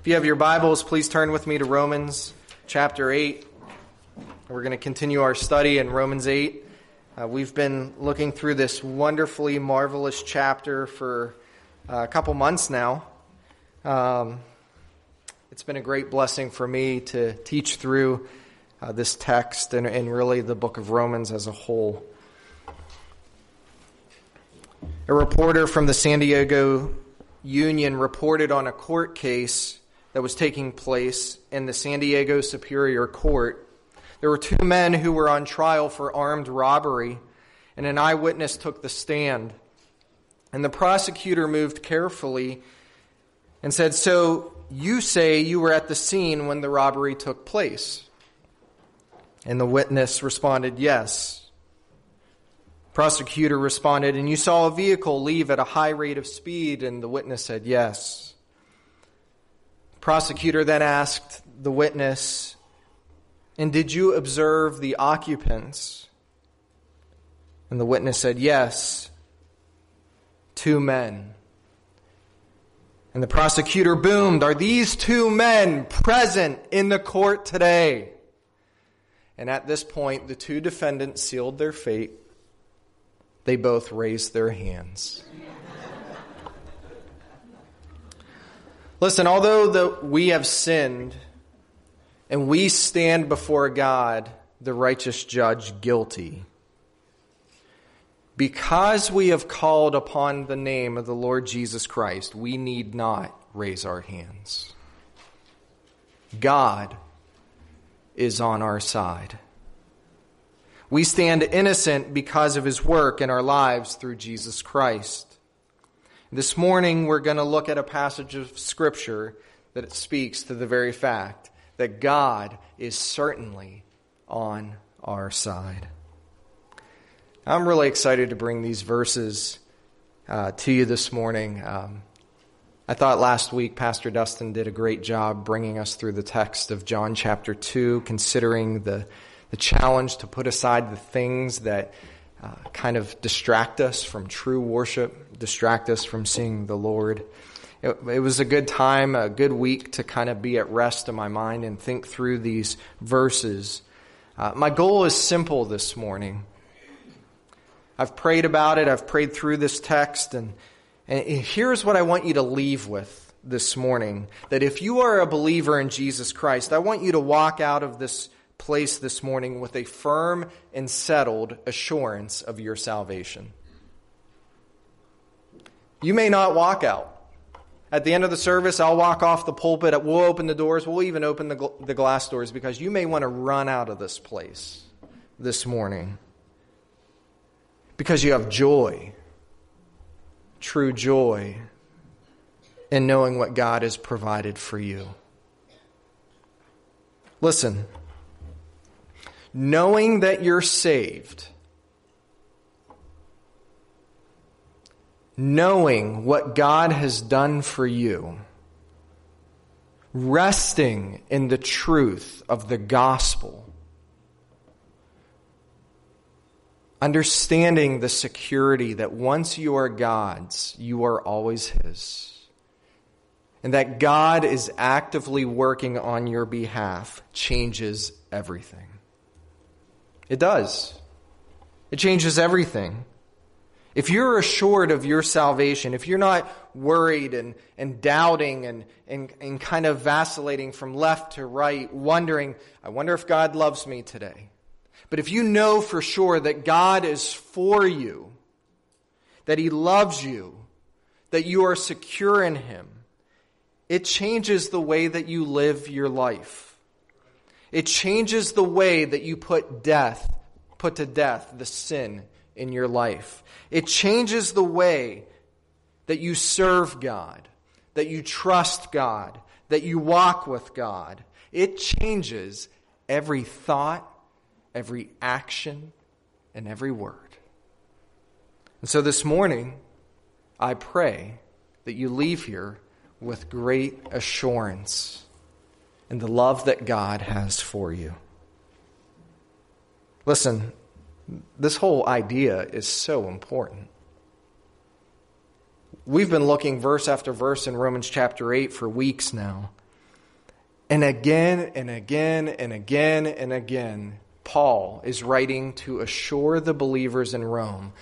If you have your Bibles, please turn with me to Romans chapter 8. We're going to continue our study in Romans 8. Uh, we've been looking through this wonderfully marvelous chapter for uh, a couple months now. Um, it's been a great blessing for me to teach through uh, this text and, and really the book of Romans as a whole. A reporter from the San Diego Union reported on a court case that was taking place in the San Diego Superior Court. There were two men who were on trial for armed robbery, and an eyewitness took the stand. And the prosecutor moved carefully and said, So you say you were at the scene when the robbery took place? And the witness responded, Yes. Prosecutor responded, And you saw a vehicle leave at a high rate of speed? And the witness said, Yes. Prosecutor then asked the witness, And did you observe the occupants? And the witness said, Yes, two men. And the prosecutor boomed, Are these two men present in the court today? And at this point, the two defendants sealed their fate. They both raised their hands. Listen, although the, we have sinned and we stand before God, the righteous judge, guilty, because we have called upon the name of the Lord Jesus Christ, we need not raise our hands. God is on our side. We stand innocent because of his work in our lives through Jesus Christ. This morning, we're going to look at a passage of Scripture that speaks to the very fact that God is certainly on our side. I'm really excited to bring these verses uh, to you this morning. Um, I thought last week Pastor Dustin did a great job bringing us through the text of John chapter 2, considering the, the challenge to put aside the things that uh, kind of distract us from true worship, distract us from seeing the Lord. It, it, was a good time, a good week to kind of be at rest in my mind and think through these verses. Uh, my goal is simple this morning. I've prayed about it, I've prayed through this text, and, and here's what I want you to leave with this morning that if you are a believer in Jesus Christ, I want you to walk out of this place this morning with a firm and settled assurance of your salvation. You may not walk out. At the end of the service, I'll walk off the pulpit. We'll open the doors. We'll even open the, gl- the glass doors because you may want to run out of this place this morning because you have joy, true joy, in knowing what God has provided for you. Listen knowing that you're saved, knowing what God has done for you, resting in the truth of the gospel, understanding the security that once you are God's, you are always His. And that God is actively working on your behalf changes everything. It does. It changes everything. If you're assured of your salvation, if you're not worried and, and doubting and, and, and kind of vacillating from left to right, wondering, I wonder if God loves me today. But if you know for sure that God is for you, that He loves you, that you are secure in Him, it changes the way that you live your life. It changes the way that you put death, put to death the sin in your life. It changes the way that you serve God, that you trust God, that you walk with God. It changes every thought, every action, and every word. And so this morning, I pray that you leave here with great assurance in the love that God has for you. Listen, this whole idea is so important. We've been looking verse after verse in Romans chapter 8 for weeks now. And again and again and again and again, Paul is writing to assure the believers in Rome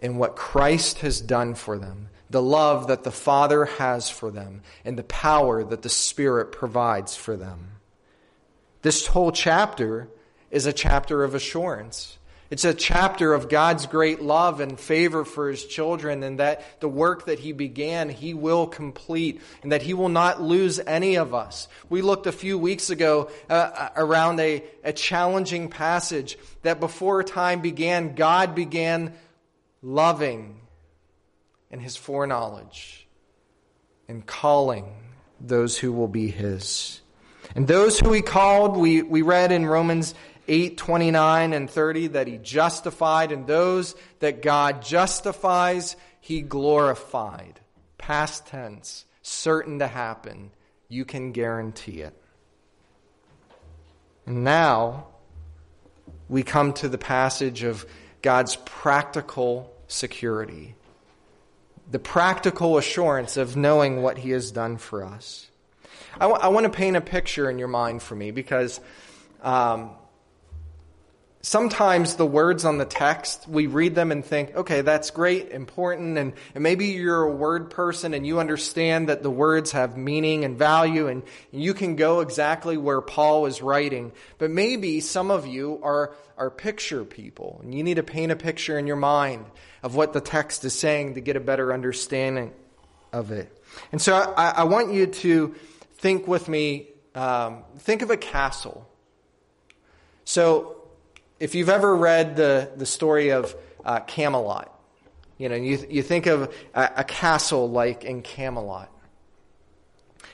in what Christ has done for them, the love that the Father has for them, and the power that the Spirit provides for them. This whole chapter is a chapter of assurance. It's a chapter of God's great love and favor for his children, and that the work that he began, he will complete, and that he will not lose any of us. We looked a few weeks ago uh, around a, a challenging passage that before time began, God began loving in his foreknowledge and calling those who will be his. And those who he called, we, we read in Romans 8, 29 and 30 that he justified, and those that God justifies, he glorified. Past tense, certain to happen. You can guarantee it. And now we come to the passage of God's practical security, the practical assurance of knowing what he has done for us. I, w- I want to paint a picture in your mind for me because. Um, sometimes the words on the text, we read them and think, okay, that's great, important, and, and, maybe you're a word person and you understand that the words have meaning and value and you can go exactly where Paul is writing. But maybe some of you are, are picture people and you need to paint a picture in your mind of what the text is saying to get a better understanding of it. And so I, I want you to think with me, um, think of a castle. So if you've ever read the, the story of uh, Camelot, you know, you, you think of a, a castle like in Camelot.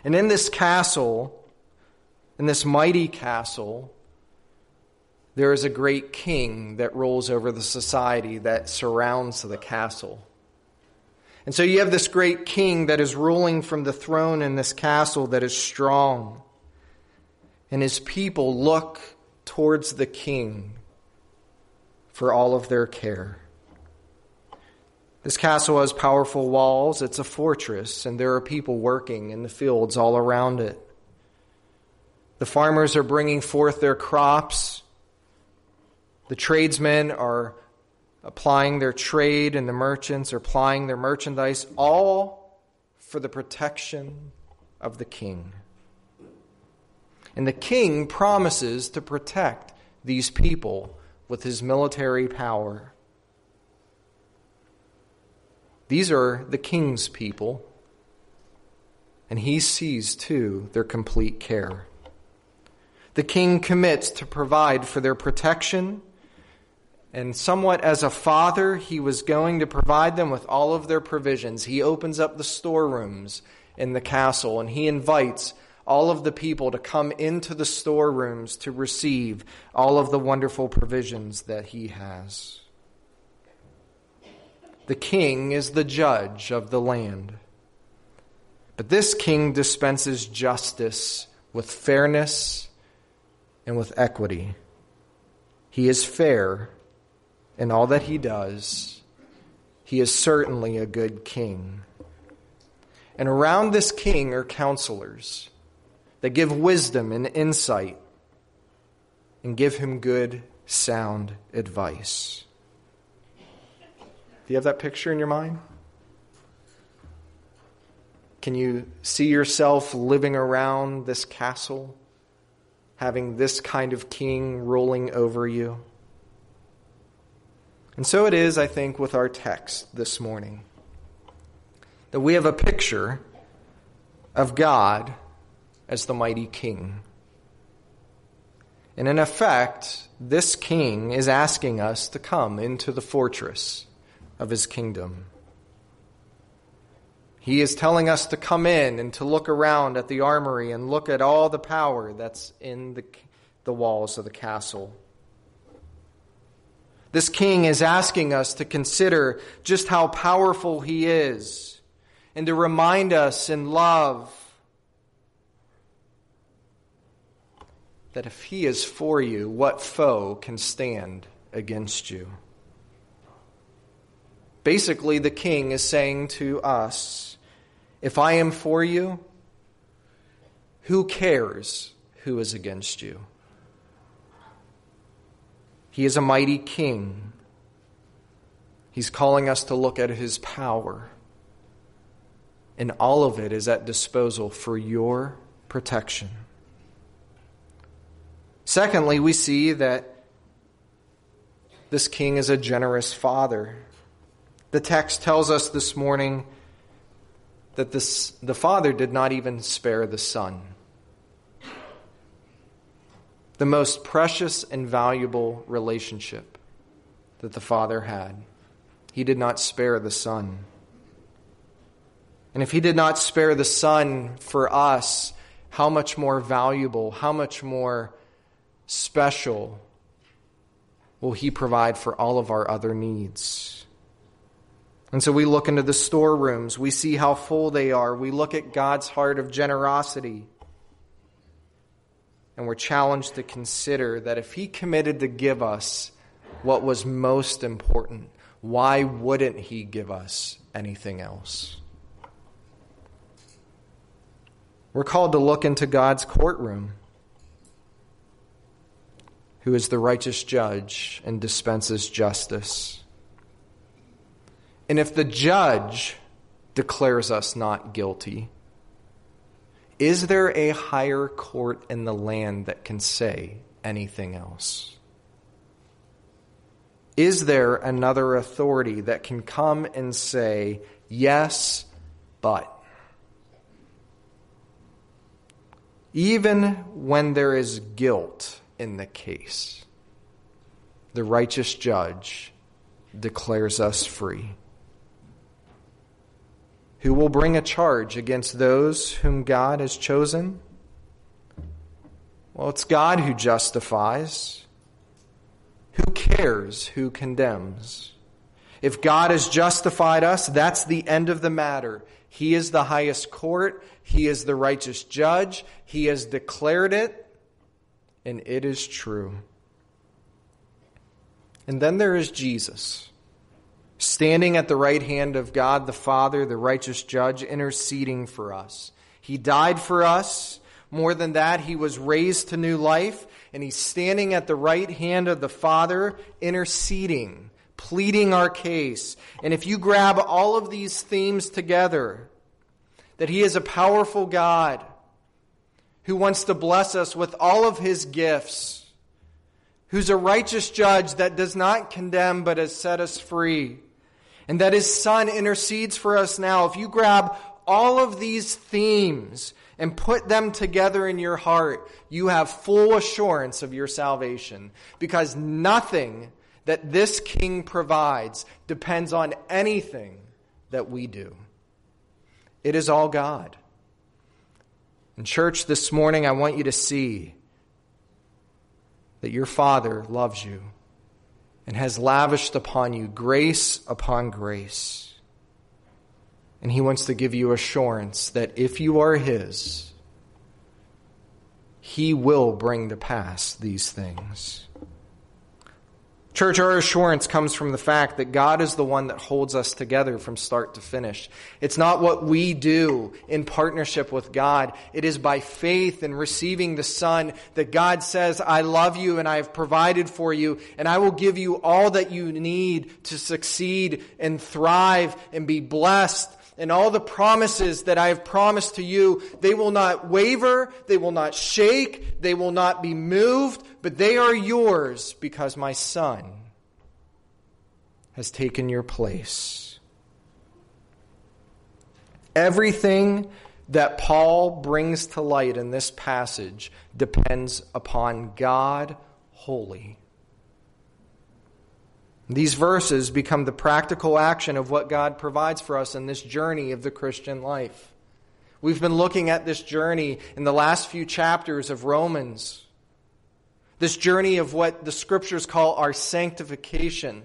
And in this castle, in this mighty castle, there is a great king that rules over the society that surrounds the castle. And so you have this great king that is ruling from the throne in this castle that is strong. And his people look towards the king for all of their care. This castle has powerful walls. It's a fortress, and there are people working in the fields all around it. The farmers are bringing forth their crops. The tradesmen are applying their trade, and the merchants are plying their merchandise, all for the protection of the king. And the king promises to protect these people with his military power. These are the king's people, and he sees, too, their complete care. The king commits to provide for their protection, and somewhat as a father, he was going to provide them with all of their provisions. He opens up the storerooms in the castle, and he invites all of the people to come into the storerooms to receive all of the wonderful provisions that he has. The king is the judge of the land. But this king dispenses justice with fairness and with equity. He is fair in all that he does. He is certainly a good king. And around this king are counselors that give wisdom and insight and give him good, sound advice. Do you have that picture in your mind? Can you see yourself living around this castle, having this kind of king ruling over you? And so it is, I think, with our text this morning that we have a picture of God as the mighty king. And in effect, this king is asking us to come into the fortress of his kingdom. He is telling us to come in and to look around at the armory and look at all the power that's in the, the walls of the castle. This king is asking us to consider just how powerful he is and to remind us in love that if he is for you, what foe can stand against you? Basically, the king is saying to us, if I am for you, Who cares who is against you? He is a mighty king. He's calling us to look at his power. And all of it is at disposal for your protection. Secondly, we see that this king is a generous father. The text tells us this morning that this, the father did not even spare the son. The most precious and valuable relationship that the father had. He did not spare the son. And if he did not spare the son for us, how much more valuable, how much more special will he provide for all of our other needs? And so we look into the storerooms. We see how full they are. We look at God's heart of generosity. And we're challenged to consider that if He committed to give us what was most important, why wouldn't He give us anything else? We're called to look into God's courtroom, who is the righteous judge and dispenses justice. And if the judge declares us not guilty, is there a higher court in the land that can say anything else? Is there another authority that can come and say, yes, but? Even when there is guilt in the case, the righteous judge declares us free who will bring a charge against those whom God has chosen? Well, it's God who justifies. Who cares who condemns? If God has justified us, that's the end of the matter. He is the highest court. He is the righteous judge. He has declared it, and it is true. And then there is Jesus standing at the right hand of God the Father, the righteous judge, interceding for us. He died for us. More than that, he was raised to new life, and he's standing at the right hand of the Father, interceding, pleading our case. And if you grab all of these themes together, that he is a powerful God who wants to bless us with all of his gifts, who's a righteous judge that does not condemn but has set us free and that his son intercedes for us now. If you grab all of these themes and put them together in your heart, you have full assurance of your salvation because nothing that this king provides depends on anything that we do. It is all God. In church this morning, I want you to see that your Father loves you and has lavished upon you grace upon grace. And he wants to give you assurance that if you are his, he will bring to pass these things. Church, our assurance comes from the fact that God is the one that holds us together from start to finish. It's not what we do in partnership with God. It is by faith in receiving the Son that God says, I love you and I have provided for you and I will give you all that you need to succeed and thrive and be blessed and all the promises that I have promised to you, they will not waver, they will not shake, they will not be moved, but they are yours because my Son has taken your place. Everything that Paul brings to light in this passage depends upon God wholly. These verses become the practical action of what God provides for us in this journey of the Christian life. We've been looking at this journey in the last few chapters of Romans. This journey of what the scriptures call our sanctification,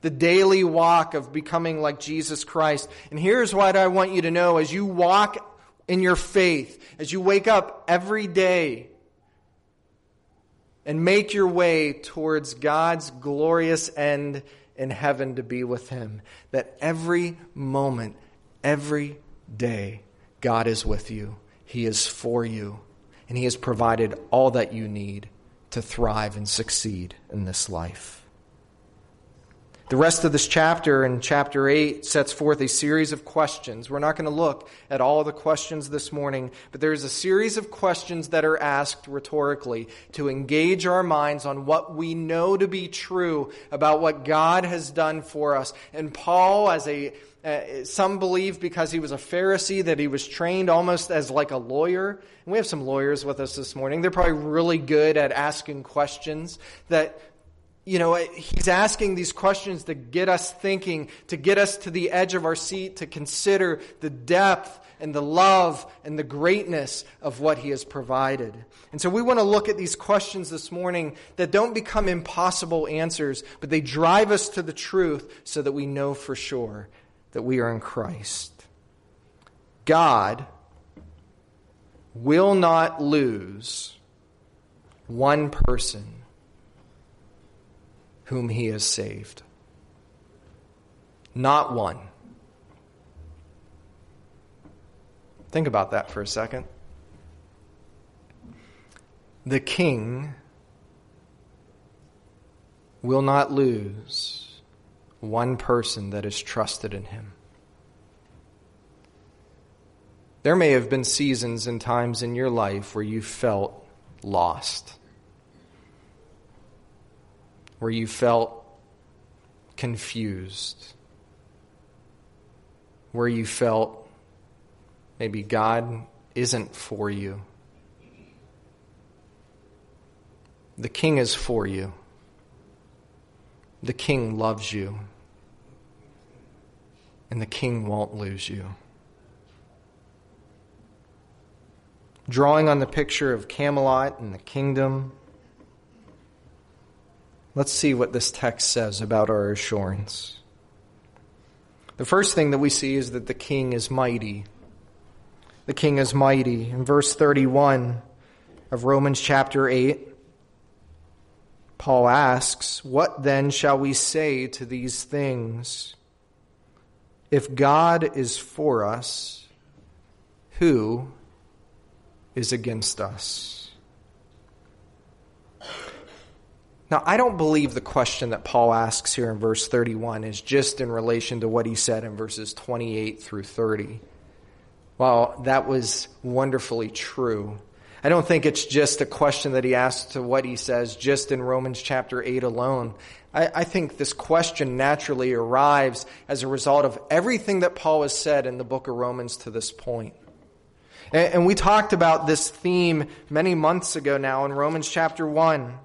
the daily walk of becoming like Jesus Christ. And here's what I want you to know as you walk in your faith, as you wake up every day, and make your way towards God's glorious end in heaven to be with Him. That every moment, every day, God is with you. He is for you. and He has provided all that you need to thrive and succeed in this life. The rest of this chapter, in chapter 8, sets forth a series of questions. We're not going to look at all the questions this morning, but there's a series of questions that are asked rhetorically to engage our minds on what we know to be true about what God has done for us. And Paul, as a uh, some believe because he was a Pharisee that he was trained almost as like a lawyer. And we have some lawyers with us this morning. They're probably really good at asking questions that you know, he's asking these questions to get us thinking, to get us to the edge of our seat, to consider the depth and the love and the greatness of what he has provided. And so we want to look at these questions this morning that don't become impossible answers, but they drive us to the truth so that we know for sure that we are in Christ. God will not lose one person whom he has saved. Not one. Think about that for a second. The king will not lose one person that is trusted in him. There may have been seasons and times in your life where you felt lost where you felt confused, where you felt maybe God isn't for you. The King is for you. The King loves you. And the King won't lose you. Drawing on the picture of Camelot and the kingdom, Let's see what this text says about our assurance. The first thing that we see is that the king is mighty. The king is mighty. In verse 31 of Romans chapter 8, Paul asks, What then shall we say to these things? If God is for us, who is against us? Now, I don't believe the question that Paul asks here in verse 31 is just in relation to what he said in verses 28 through 30. While that was wonderfully true, I don't think it's just a question that he asks to what he says just in Romans chapter 8 alone. I, I, think this question naturally arrives as a result of everything that Paul has said in the book of Romans to this point. And, and we talked about this theme many months ago now in Romans chapter 1.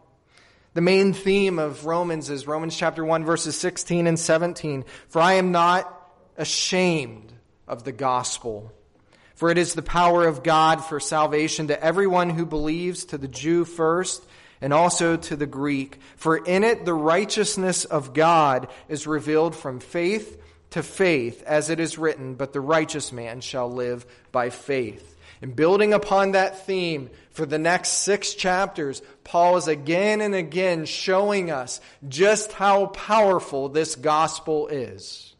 The main theme of Romans is Romans chapter 1 verses 16 and 17. For I am not ashamed of the gospel. For it is the power of God for salvation to everyone who believes, to the Jew first, and also to the Greek. For in it the righteousness of God is revealed from faith to faith, as it is written, but the righteous man shall live by faith. And building upon that theme for the next six chapters, Paul is again and again showing us just how powerful this gospel is.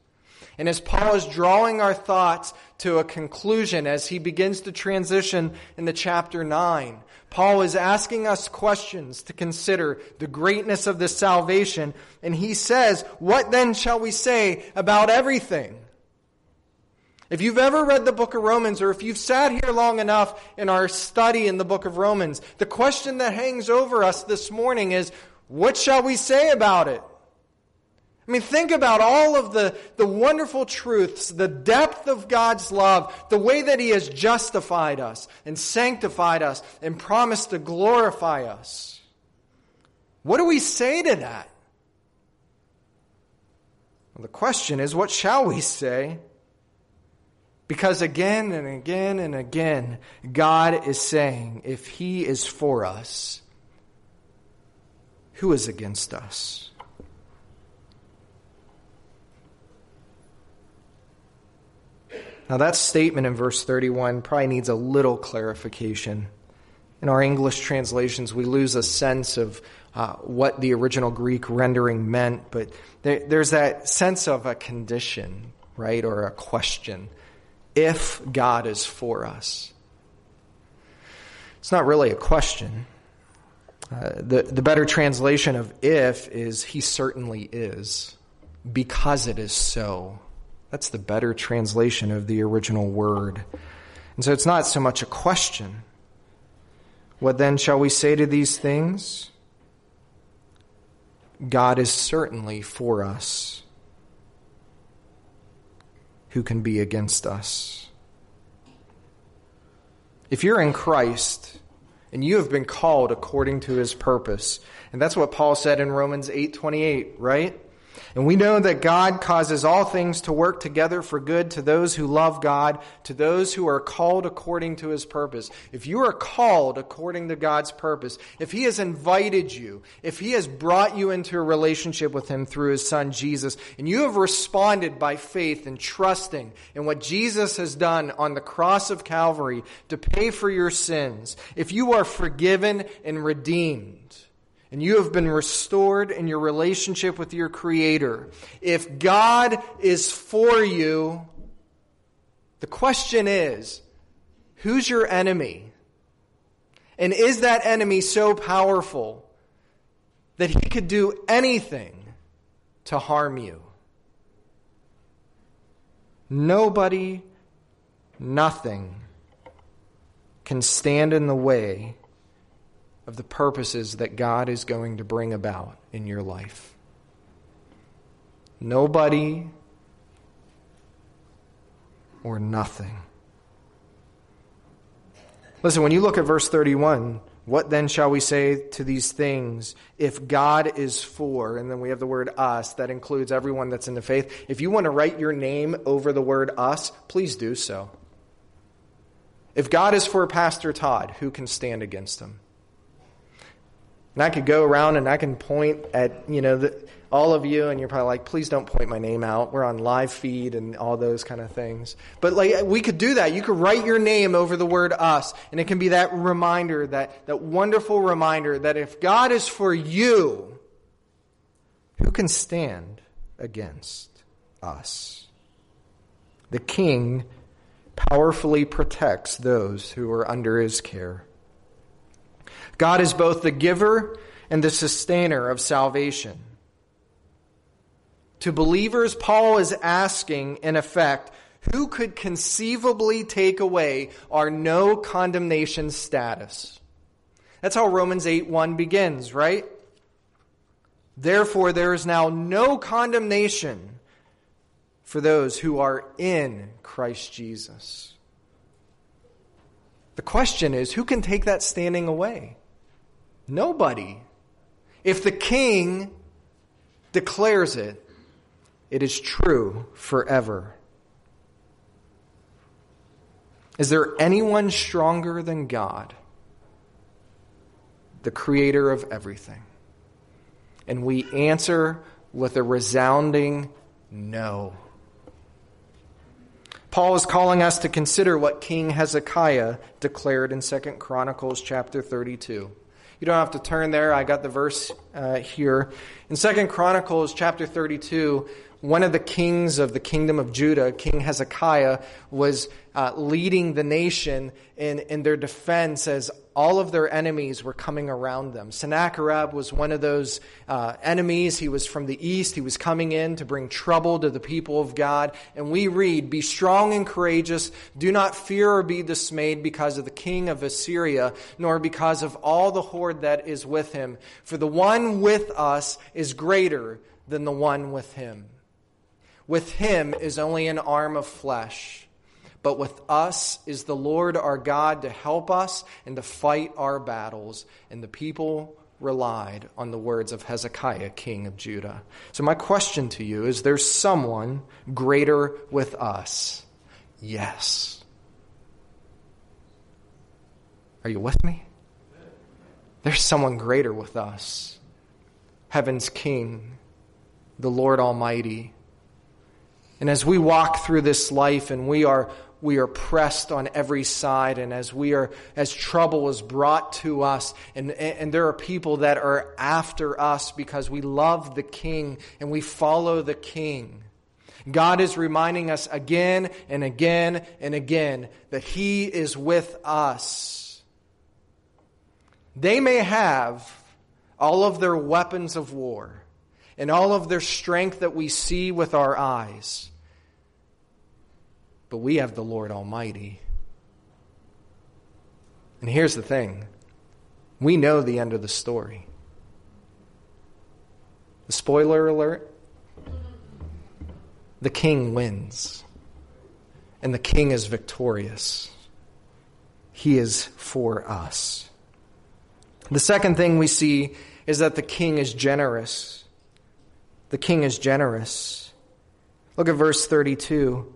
And as Paul is drawing our thoughts to a conclusion as he begins to transition into chapter 9, Paul is asking us questions to consider the greatness of this salvation. And he says, What then shall we say about everything? If you've ever read the book of Romans, or if you've sat here long enough in our study in the book of Romans, the question that hangs over us this morning is, what shall we say about it? I mean, think about all of the, the wonderful truths, the depth of God's love, the way that He has justified us and sanctified us and promised to glorify us. What do we say to that? Well, the question is, what shall we say? Because again and again and again, God is saying, if He is for us, who is against us? Now, that statement in verse 31 probably needs a little clarification. In our English translations, we lose a sense of uh, what the original Greek rendering meant, but there, there's that sense of a condition, right, or a question if God is for us. It's not really a question. Uh, the, the better translation of if is he certainly is, because it is so. That's the better translation of the original word. And so it's not so much a question. What then shall we say to these things? God is certainly for us. Who can be against us? If you're in Christ and you have been called according to his purpose, and that's what Paul said in Romans 8:28, right? And we know that God causes all things to work together for good to those who love God, to those who are called according to his purpose. If you are called according to God's purpose, if he has invited you, if he has brought you into a relationship with him through his son Jesus, and you have responded by faith and trusting in what Jesus has done on the cross of Calvary to pay for your sins, if you are forgiven and redeemed, and you have been restored in your relationship with your Creator, if God is for you, the question is who's your enemy? And is that enemy so powerful that he could do anything to harm you? Nobody, nothing can stand in the way of the purposes that God is going to bring about in your life. Nobody or nothing. Listen, when you look at verse 31, what then shall we say to these things if God is for? And then we have the word us that includes everyone that's in the faith. If you want to write your name over the word us, please do so. If God is for Pastor Todd, who can stand against him? And I could go around and I can point at, you know, the, all of you, and you're probably like, please don't point my name out. We're on live feed and all those kind of things. But like, we could do that. You could write your name over the word us, and it can be that reminder, that, that wonderful reminder that if God is for you, who can stand against us? The king powerfully protects those who are under his care. God is both the giver and the sustainer of salvation. To believers, Paul is asking, in effect, who could conceivably take away our no condemnation status? That's how Romans 8 1 begins, right? Therefore, there is now no condemnation for those who are in Christ Jesus. The question is who can take that standing away? Nobody. If the king declares it, it is true forever. Is there anyone stronger than God, the creator of everything? And we answer with a resounding no. Paul is calling us to consider what King Hezekiah declared in 2 Chronicles chapter 32. You don't have to turn there. I got the verse uh, here. In Second Chronicles chapter 32, one of the kings of the kingdom of Judah, King Hezekiah, was uh, leading the nation in, in their defense as all of their enemies were coming around them. Sennacherib was one of those uh, enemies. He was from the east. He was coming in to bring trouble to the people of God. And we read, Be strong and courageous. Do not fear or be dismayed because of the king of Assyria, nor because of all the horde that is with him. For the one with us is greater than the one with him. With him is only an arm of flesh but with us is the Lord our God to help us and to fight our battles. And the people relied on the words of Hezekiah, king of Judah. So, my question to you is there someone greater with us? Yes. Are you with me? There's someone greater with us. Heaven's King, the Lord Almighty. And as we walk through this life and we are we are pressed on every side and as we are as trouble is brought to us and and there are people that are after us because we love the king and we follow the king God is reminding us again and again and again that he is with us They may have all of their weapons of war and all of their strength that we see with our eyes. But we have the Lord Almighty. And here's the thing we know the end of the story. The spoiler alert the king wins, and the king is victorious. He is for us. The second thing we see is that the king is generous. The king is generous. Look at verse 32.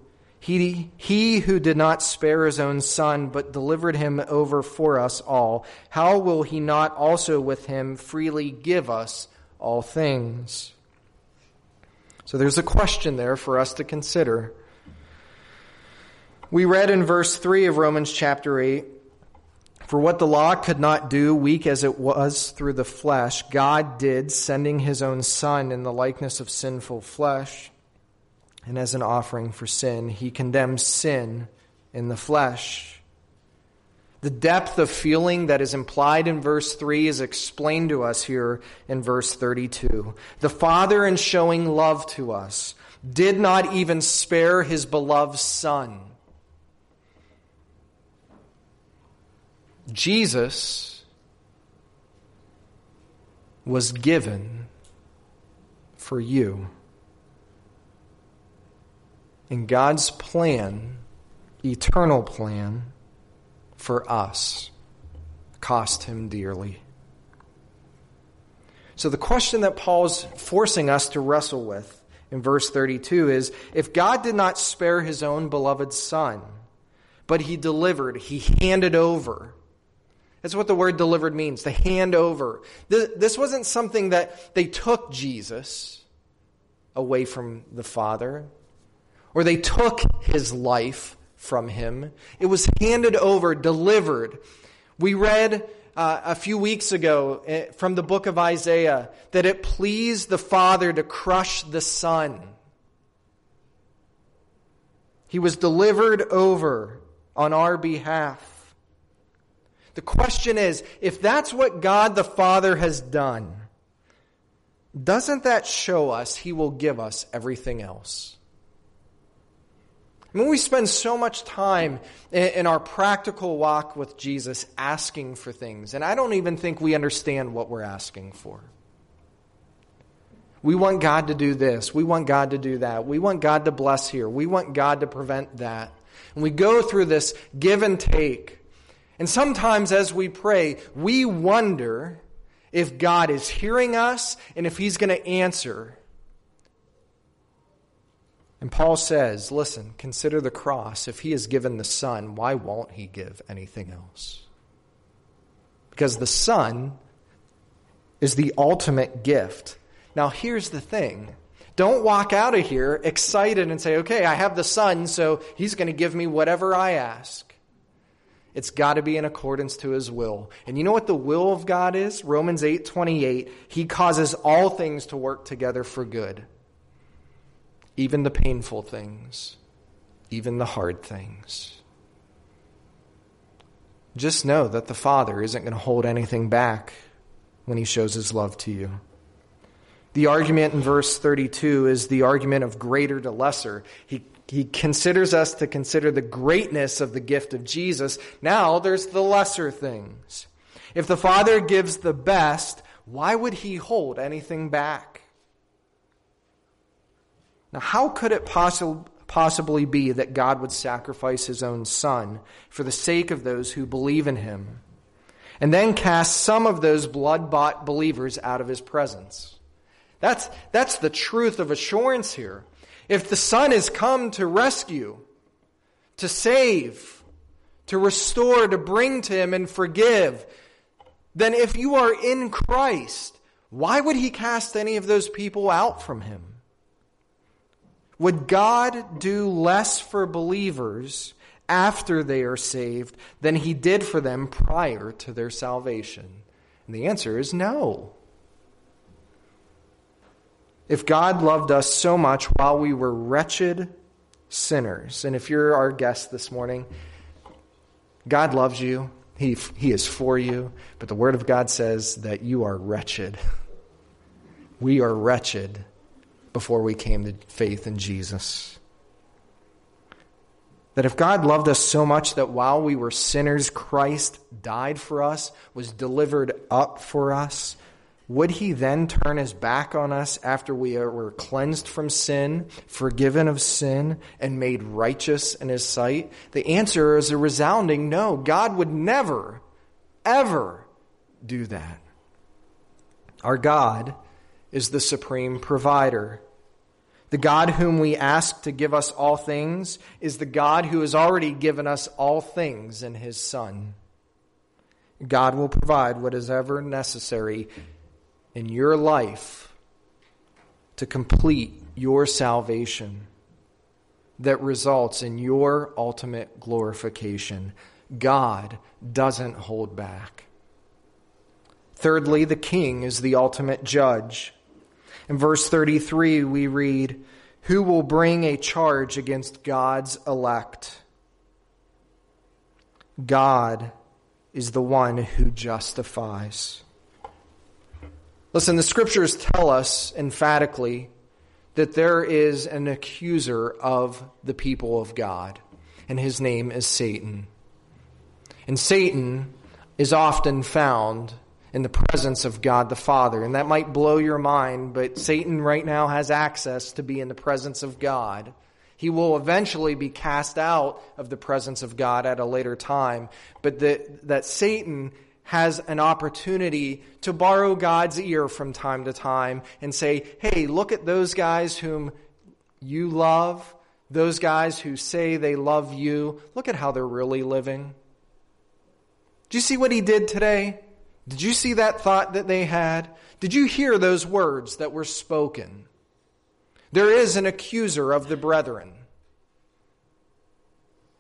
He, he who did not spare his own son, but delivered him over for us all, how will he not also with him freely give us all things? So there's a question there for us to consider. We read in verse 3 of Romans chapter 8 For what the law could not do, weak as it was through the flesh, God did, sending his own Son in the likeness of sinful flesh and as an offering for sin. He condemns sin in the flesh. The depth of feeling that is implied in verse 3 is explained to us here in verse 32. The Father, in showing love to us, did not even spare his beloved Son. Jesus was given for you in God's plan, eternal plan for us, cost him dearly. So the question that Paul's forcing us to wrestle with in verse 32 is if God did not spare his own beloved son, but he delivered, he handed over. That's what the word delivered means, to hand over. This wasn't something that they took Jesus away from the Father or they took his life from him. It was handed over, delivered. We read uh, a few weeks ago eh, from the book of Isaiah that it pleased the Father to crush the Son. He was delivered over on our behalf. The question is if that's what God the Father has done, doesn't that show us He will give us everything else? I mean, we spend so much time in, our practical walk with Jesus asking for things, and I don't even think we understand what we're asking for. We want God to do this. We want God to do that. We want God to bless here. We want God to prevent that. And we go through this give and take. And sometimes as we pray, we wonder if God is hearing us and if He's going to answer. And Paul says, listen, consider the cross. If he has given the Son, why won't he give anything else? Because the Son is the ultimate gift. Now, here's the thing. Don't walk out of here excited and say, okay, I have the Son, so he's going to give me whatever I ask. It's got to be in accordance to his will. And you know what the will of God is? Romans 8 28. He causes all things to work together for good even the painful things, even the hard things. Just know that the Father isn't going to hold anything back when he shows his love to you. The argument in verse 32 is the argument of greater to lesser. He, he considers us to consider the greatness of the gift of Jesus. Now there's the lesser things. If the Father gives the best, why would he hold anything back? Now, how could it possi- possibly be that God would sacrifice his own son for the sake of those who believe in him and then cast some of those blood bought believers out of his presence? That's, that's the truth of assurance here. If the Son has come to rescue, to save, to restore, to bring to Him and forgive, then if you are in Christ, why would He cast any of those people out from Him? Would God do less for believers after they are saved than he did for them prior to their salvation? And the answer is no. If God loved us so much while we were wretched sinners, and if you're our guest this morning, God loves you. He, he is for you, but the Word of God says that you are wretched. We are wretched before we came to faith in Jesus. That if God loved us so much that while we were sinners, Christ died for us, was delivered up for us, would he then turn his back on us after we were cleansed from sin, forgiven of sin, and made righteous in his sight? The answer is a resounding no. God would never, ever do that. Our God is the supreme provider. The God whom we ask to give us all things is the God who has already given us all things in his Son. God will provide what is ever necessary in your life to complete your salvation that results in your ultimate glorification. God doesn't hold back. Thirdly, the king is the ultimate judge. In verse 33, we read, Who will bring a charge against God's elect? God is the one who justifies. Listen, the scriptures tell us emphatically that there is an accuser of the people of God, and his name is Satan. And Satan is often found in the presence of God the Father. And that might blow your mind, but Satan right now has access to be in the presence of God. He will eventually be cast out of the presence of God at a later time, but that, that Satan has an opportunity to borrow God's ear from time to time and say, hey, look at those guys whom you love, those guys who say they love you. Look at how they're really living. Do you see what he did today? Did you see that thought that they had? Did you hear those words that were spoken? There is an accuser of the brethren.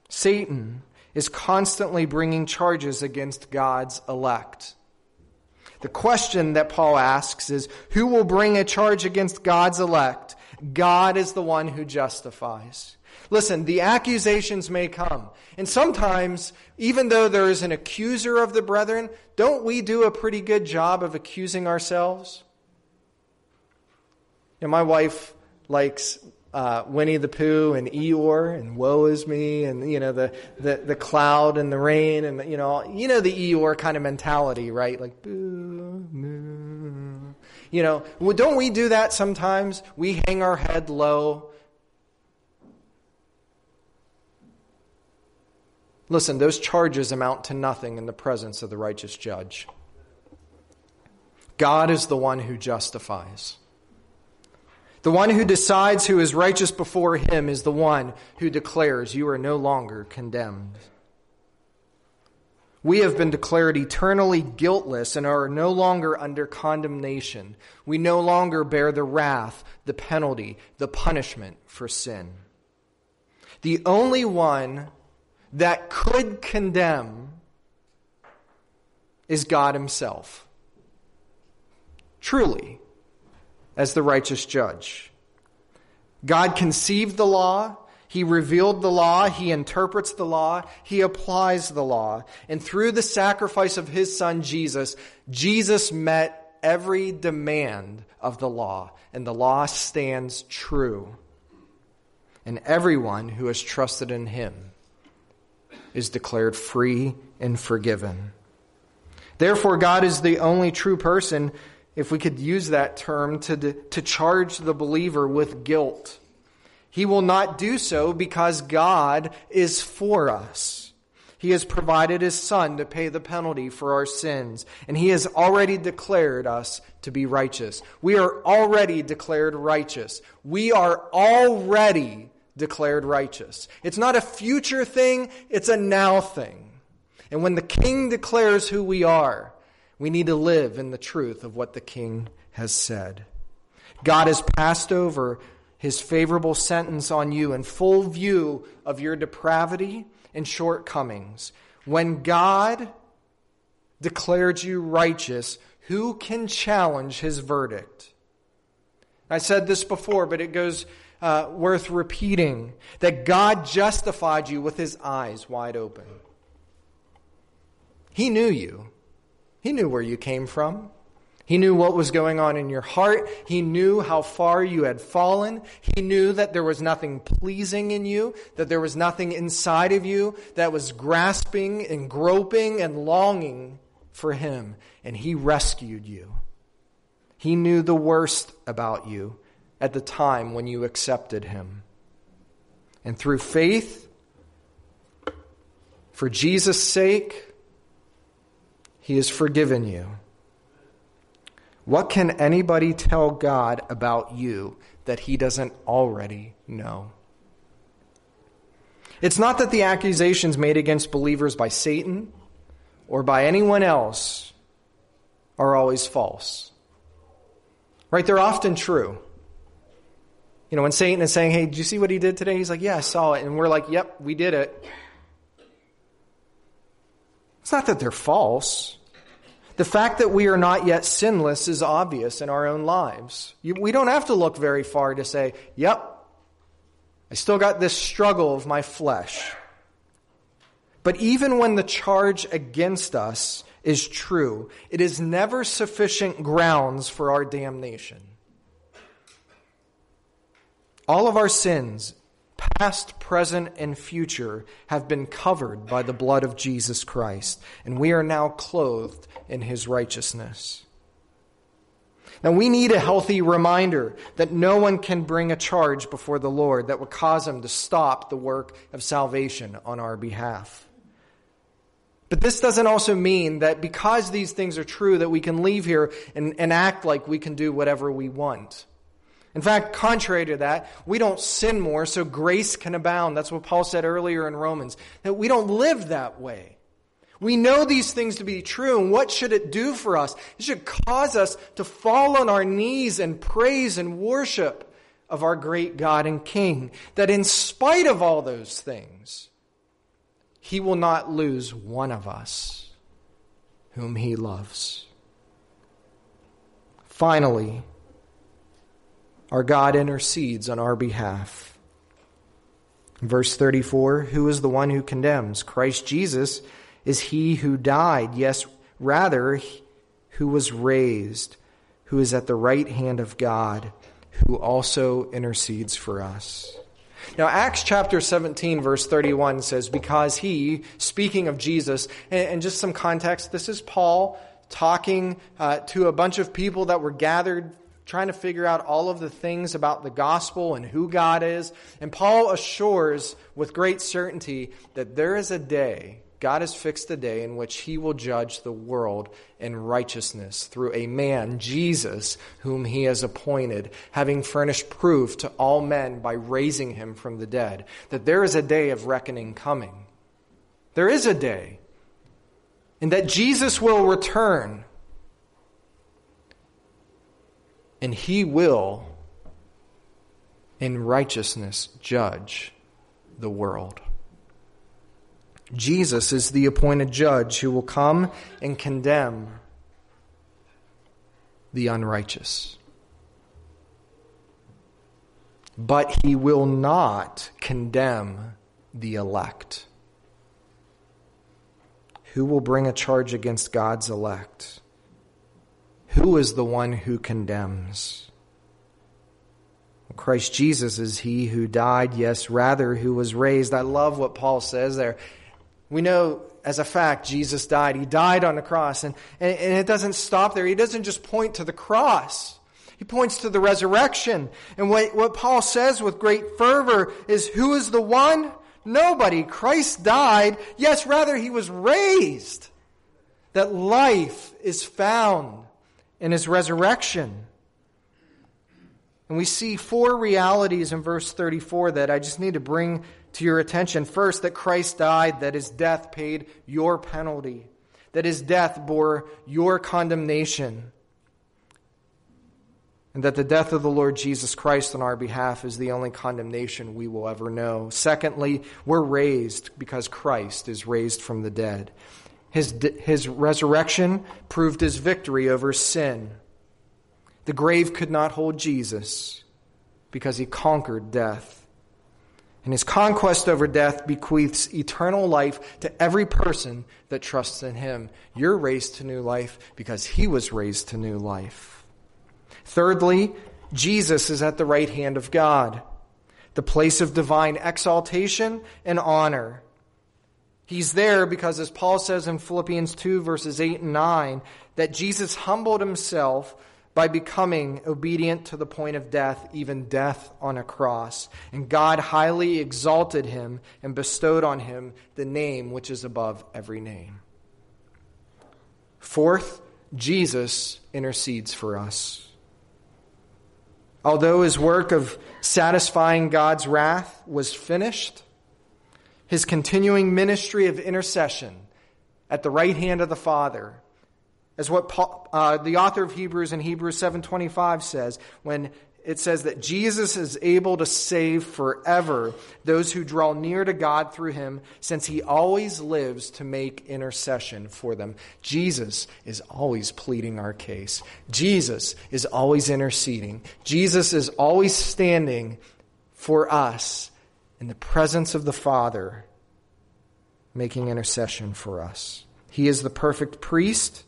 Satan is constantly bringing charges against God's elect. The question that Paul asks is who will bring a charge against God's elect? God is the one who justifies. Listen, the accusations may come. And sometimes, even though there is an accuser of the brethren, don't we do a pretty good job of accusing ourselves? You know, my wife likes uh, Winnie the Pooh and Eeyore and Woe is Me and you know the, the, the cloud and the rain and you know you know the Eeyore kind of mentality, right? Like boo. You know, don't we do that sometimes? We hang our head low Listen, those charges amount to nothing in the presence of the righteous judge. God is the one who justifies. The one who decides who is righteous before him is the one who declares you are no longer condemned. We have been declared eternally guiltless and are no longer under condemnation. We no longer bear the wrath, the penalty, the punishment for sin. The only one that could condemn is God Himself. Truly, as the righteous judge. God conceived the law. He revealed the law. He interprets the law. He applies the law. And through the sacrifice of his son Jesus, Jesus met every demand of the law. And the law stands true. And everyone who has trusted in him is declared free and forgiven. Therefore, God is the only true person, if we could use that term, to, to charge the believer with guilt. He will not do so because God is for us. He has provided his son to pay the penalty for our sins, and he has already declared us to be righteous. We are already declared righteous. We are already declared righteous. It's not a future thing, it's a now thing. And when the king declares who we are, we need to live in the truth of what the king has said. God has passed over his favorable sentence on you in full view of your depravity and shortcomings. When God declared you righteous, who can challenge his verdict? I said this before, but it goes uh, worth repeating that God justified you with his eyes wide open. He knew you. He knew where you came from. He knew what was going on in your heart. He knew how far you had fallen. He knew that there was nothing pleasing in you, that there was nothing inside of you that was grasping and groping and longing for Him. And He rescued you. He knew the worst about you at the time when you accepted Him. And through faith, for Jesus' sake, He has forgiven you. What can anybody tell God about you that he doesn't already know? It's not that the accusations made against believers by Satan or by anyone else are always false. Right? They're often true. You know, when Satan is saying, Hey, did you see what he did today? He's like, Yeah, I saw it. And we're like, Yep, we did it. It's not that they're false. The fact that we are not yet sinless is obvious in our own lives. we don't have to look very far to say, yep, I still got this struggle of my flesh. But even when the charge against us is true, it is never sufficient grounds for our damnation. All of our sins, past, present, and future, have been covered by the blood of Jesus Christ, and we are now clothed in his righteousness. Now, we need a healthy reminder that no one can bring a charge before the Lord that would cause him to stop the work of salvation on our behalf. But this doesn't also mean that because these things are true, that we can leave here and, and act like we can do whatever we want. In fact, contrary to that, we don't sin more so grace can abound. That's what Paul said earlier in Romans. That we don't live that way. We know these things to be true, and what should it do for us? It should cause us to fall on our knees and praise and worship of our great God and King. That in spite of all those things, He will not lose one of us whom He loves. Finally, our God intercedes on our behalf. Verse 34 Who is the one who condemns? Christ Jesus is he who died, yes, rather, who was raised, who is at the right hand of God, who also intercedes for us. Now, Acts chapter 17, verse 31 says, Because he, speaking of Jesus, and, just some context, this is Paul talking uh, to a bunch of people that were gathered trying to figure out all of the things about the gospel and who God is. And Paul assures with great certainty that there is a day God has fixed a day in which he will judge the world in righteousness through a man, Jesus, whom he has appointed, having furnished proof to all men by raising him from the dead, that there is a day of reckoning coming. There is a day, and that Jesus will return, and he will, in righteousness, judge the world. Jesus is the appointed judge who will come and condemn the unrighteous. But he will not condemn the elect. Who will bring a charge against God's elect? Who is the one who condemns? Christ Jesus is he who died, yes, rather, who was raised. I love what Paul says there. We know as a fact Jesus died. He died on the cross. And, and, and, it doesn't stop there. He doesn't just point to the cross. He points to the resurrection. And what, what Paul says with great fervor is who is the one? Nobody. Christ died. Yes, rather, he was raised. That life is found in his resurrection. And we see four realities in verse 34 that I just need to bring to your attention. First, that Christ died, that his death paid your penalty, that his death bore your condemnation, and that the death of the Lord Jesus Christ on our behalf is the only condemnation we will ever know. Secondly, we're raised because Christ is raised from the dead. His, his resurrection proved his victory over sin. The grave could not hold Jesus because he conquered death. And his conquest over death bequeaths eternal life to every person that trusts in him. You're raised to new life because he was raised to new life. Thirdly, Jesus is at the right hand of God, the place of divine exaltation and honor. He's there because, as Paul says in Philippians 2, verses 8 and 9, that Jesus humbled himself by becoming obedient to the point of death, even death on a cross. And God highly exalted him and bestowed on him the name which is above every name. Fourth, Jesus intercedes for us. Although his work of satisfying God's wrath was finished, his continuing ministry of intercession at the right hand of the Father as what Paul, uh, the author of Hebrews in Hebrews 7:25 says when it says that Jesus is able to save forever those who draw near to God through him since he always lives to make intercession for them. Jesus is always pleading our case. Jesus is always interceding. Jesus is always standing for us in the presence of the Father making intercession for us. He is the perfect priest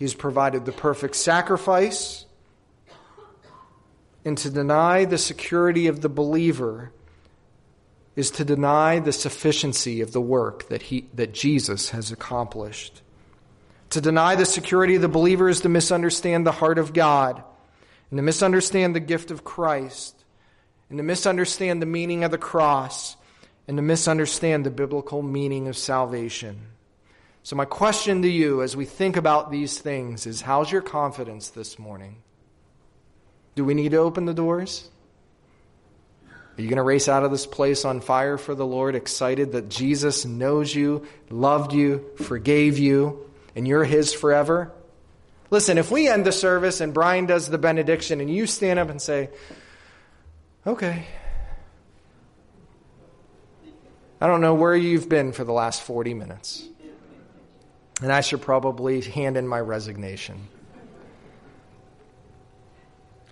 He's provided the perfect sacrifice. And to deny the security of the believer is to deny the sufficiency of the work that, he, that Jesus has accomplished. To deny the security of the believer is to misunderstand the heart of God, and to misunderstand the gift of Christ, and to misunderstand the meaning of the cross, and to misunderstand the biblical meaning of salvation. So, my question to you as we think about these things is how's your confidence this morning? Do we need to open the doors? Are you going to race out of this place on fire for the Lord, excited that Jesus knows you, loved you, forgave you, and you're His forever? Listen, if we end the service and Brian does the benediction and you stand up and say, okay, I don't know where you've been for the last 40 minutes. And I should probably hand in my resignation.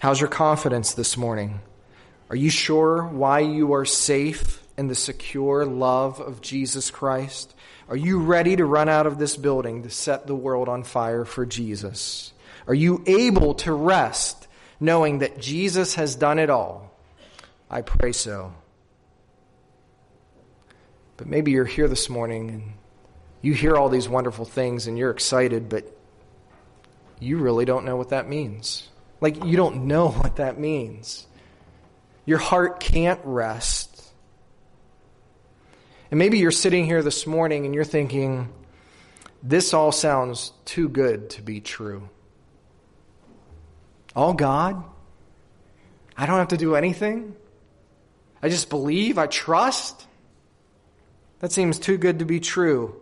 How's your confidence this morning? Are you sure why you are safe in the secure love of Jesus Christ? Are you ready to run out of this building to set the world on fire for Jesus? Are you able to rest knowing that Jesus has done it all? I pray so. But maybe you're here this morning and you hear all these wonderful things and you're excited, but you really don't know what that means. Like, you don't know what that means. Your heart can't rest. And maybe you're sitting here this morning and you're thinking, this all sounds too good to be true. All God? I don't have to do anything? I just believe, I trust? That seems too good to be true.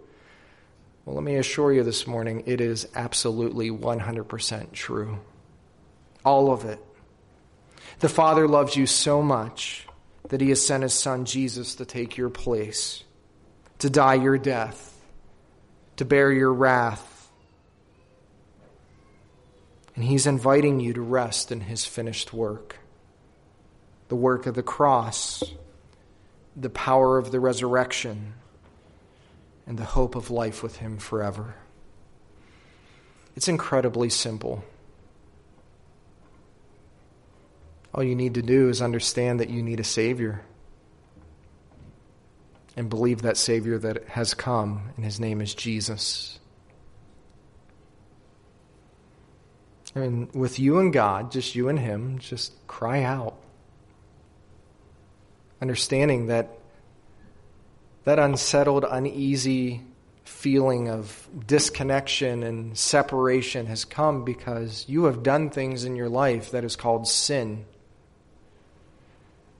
Well, let me assure you this morning, it is absolutely 100% true. All of it. The Father loves you so much that He has sent His Son Jesus to take your place, to die your death, to bear your wrath. And He's inviting you to rest in His finished work the work of the cross, the power of the resurrection and the hope of life with Him forever. It's incredibly simple. All you need to do is understand that you need a Savior and believe that Savior that has come, and His name is Jesus. And with you and God, just you and Him, just cry out. Understanding that that unsettled, uneasy feeling of disconnection and separation has come because you have done things in your life that is called sin.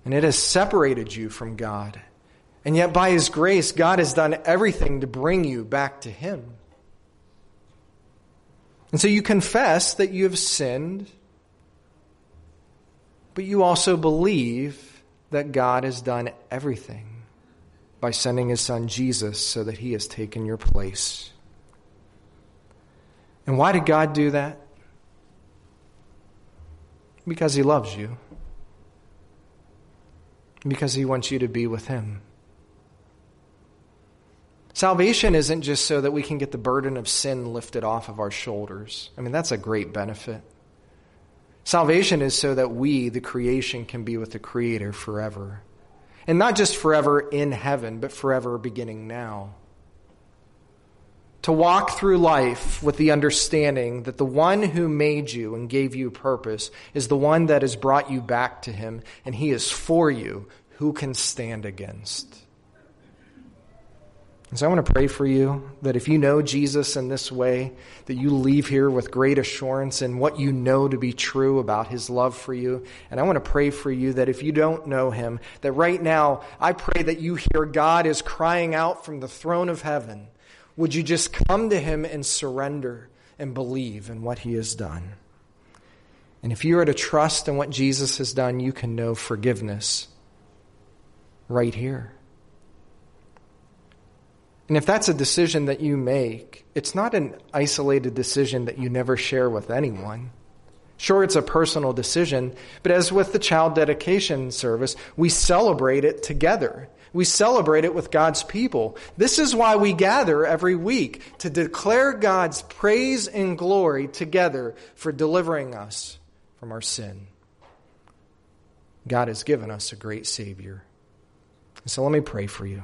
And it has separated you from God. And yet, by His grace, God has done everything to bring you back to Him. And so you confess that you have sinned, but you also believe that God has done everything by sending his son Jesus so that he has taken your place. And why did God do that? Because he loves you. because he wants you to be with him. Salvation isn't just so that we can get the burden of sin lifted off of our shoulders. I mean, that's a great benefit. Salvation is so that we, the creation, can be with the Creator forever. And not just forever in heaven, but forever beginning now. To walk through life with the understanding that the one who made you and gave you purpose is the one that has brought you back to Him, and He is for you. Who can stand against? And so I want to pray for you that if you know Jesus in this way, that you leave here with great assurance in what you know to be true about his love for you. And I want to pray for you that if you don't know him, that right now I pray that you hear God is crying out from the throne of heaven. Would you just come to him and surrender and believe in what he has done? And if you are to trust in what Jesus has done, you can know forgiveness right here. And if that's a decision that you make, it's not an isolated decision that you never share with anyone. Sure, it's a personal decision, but as with the child dedication service, we celebrate it together. We celebrate it with God's people. This is why we gather every week to declare God's praise and glory together for delivering us from our sin. God has given us a great Savior. So let me pray for you.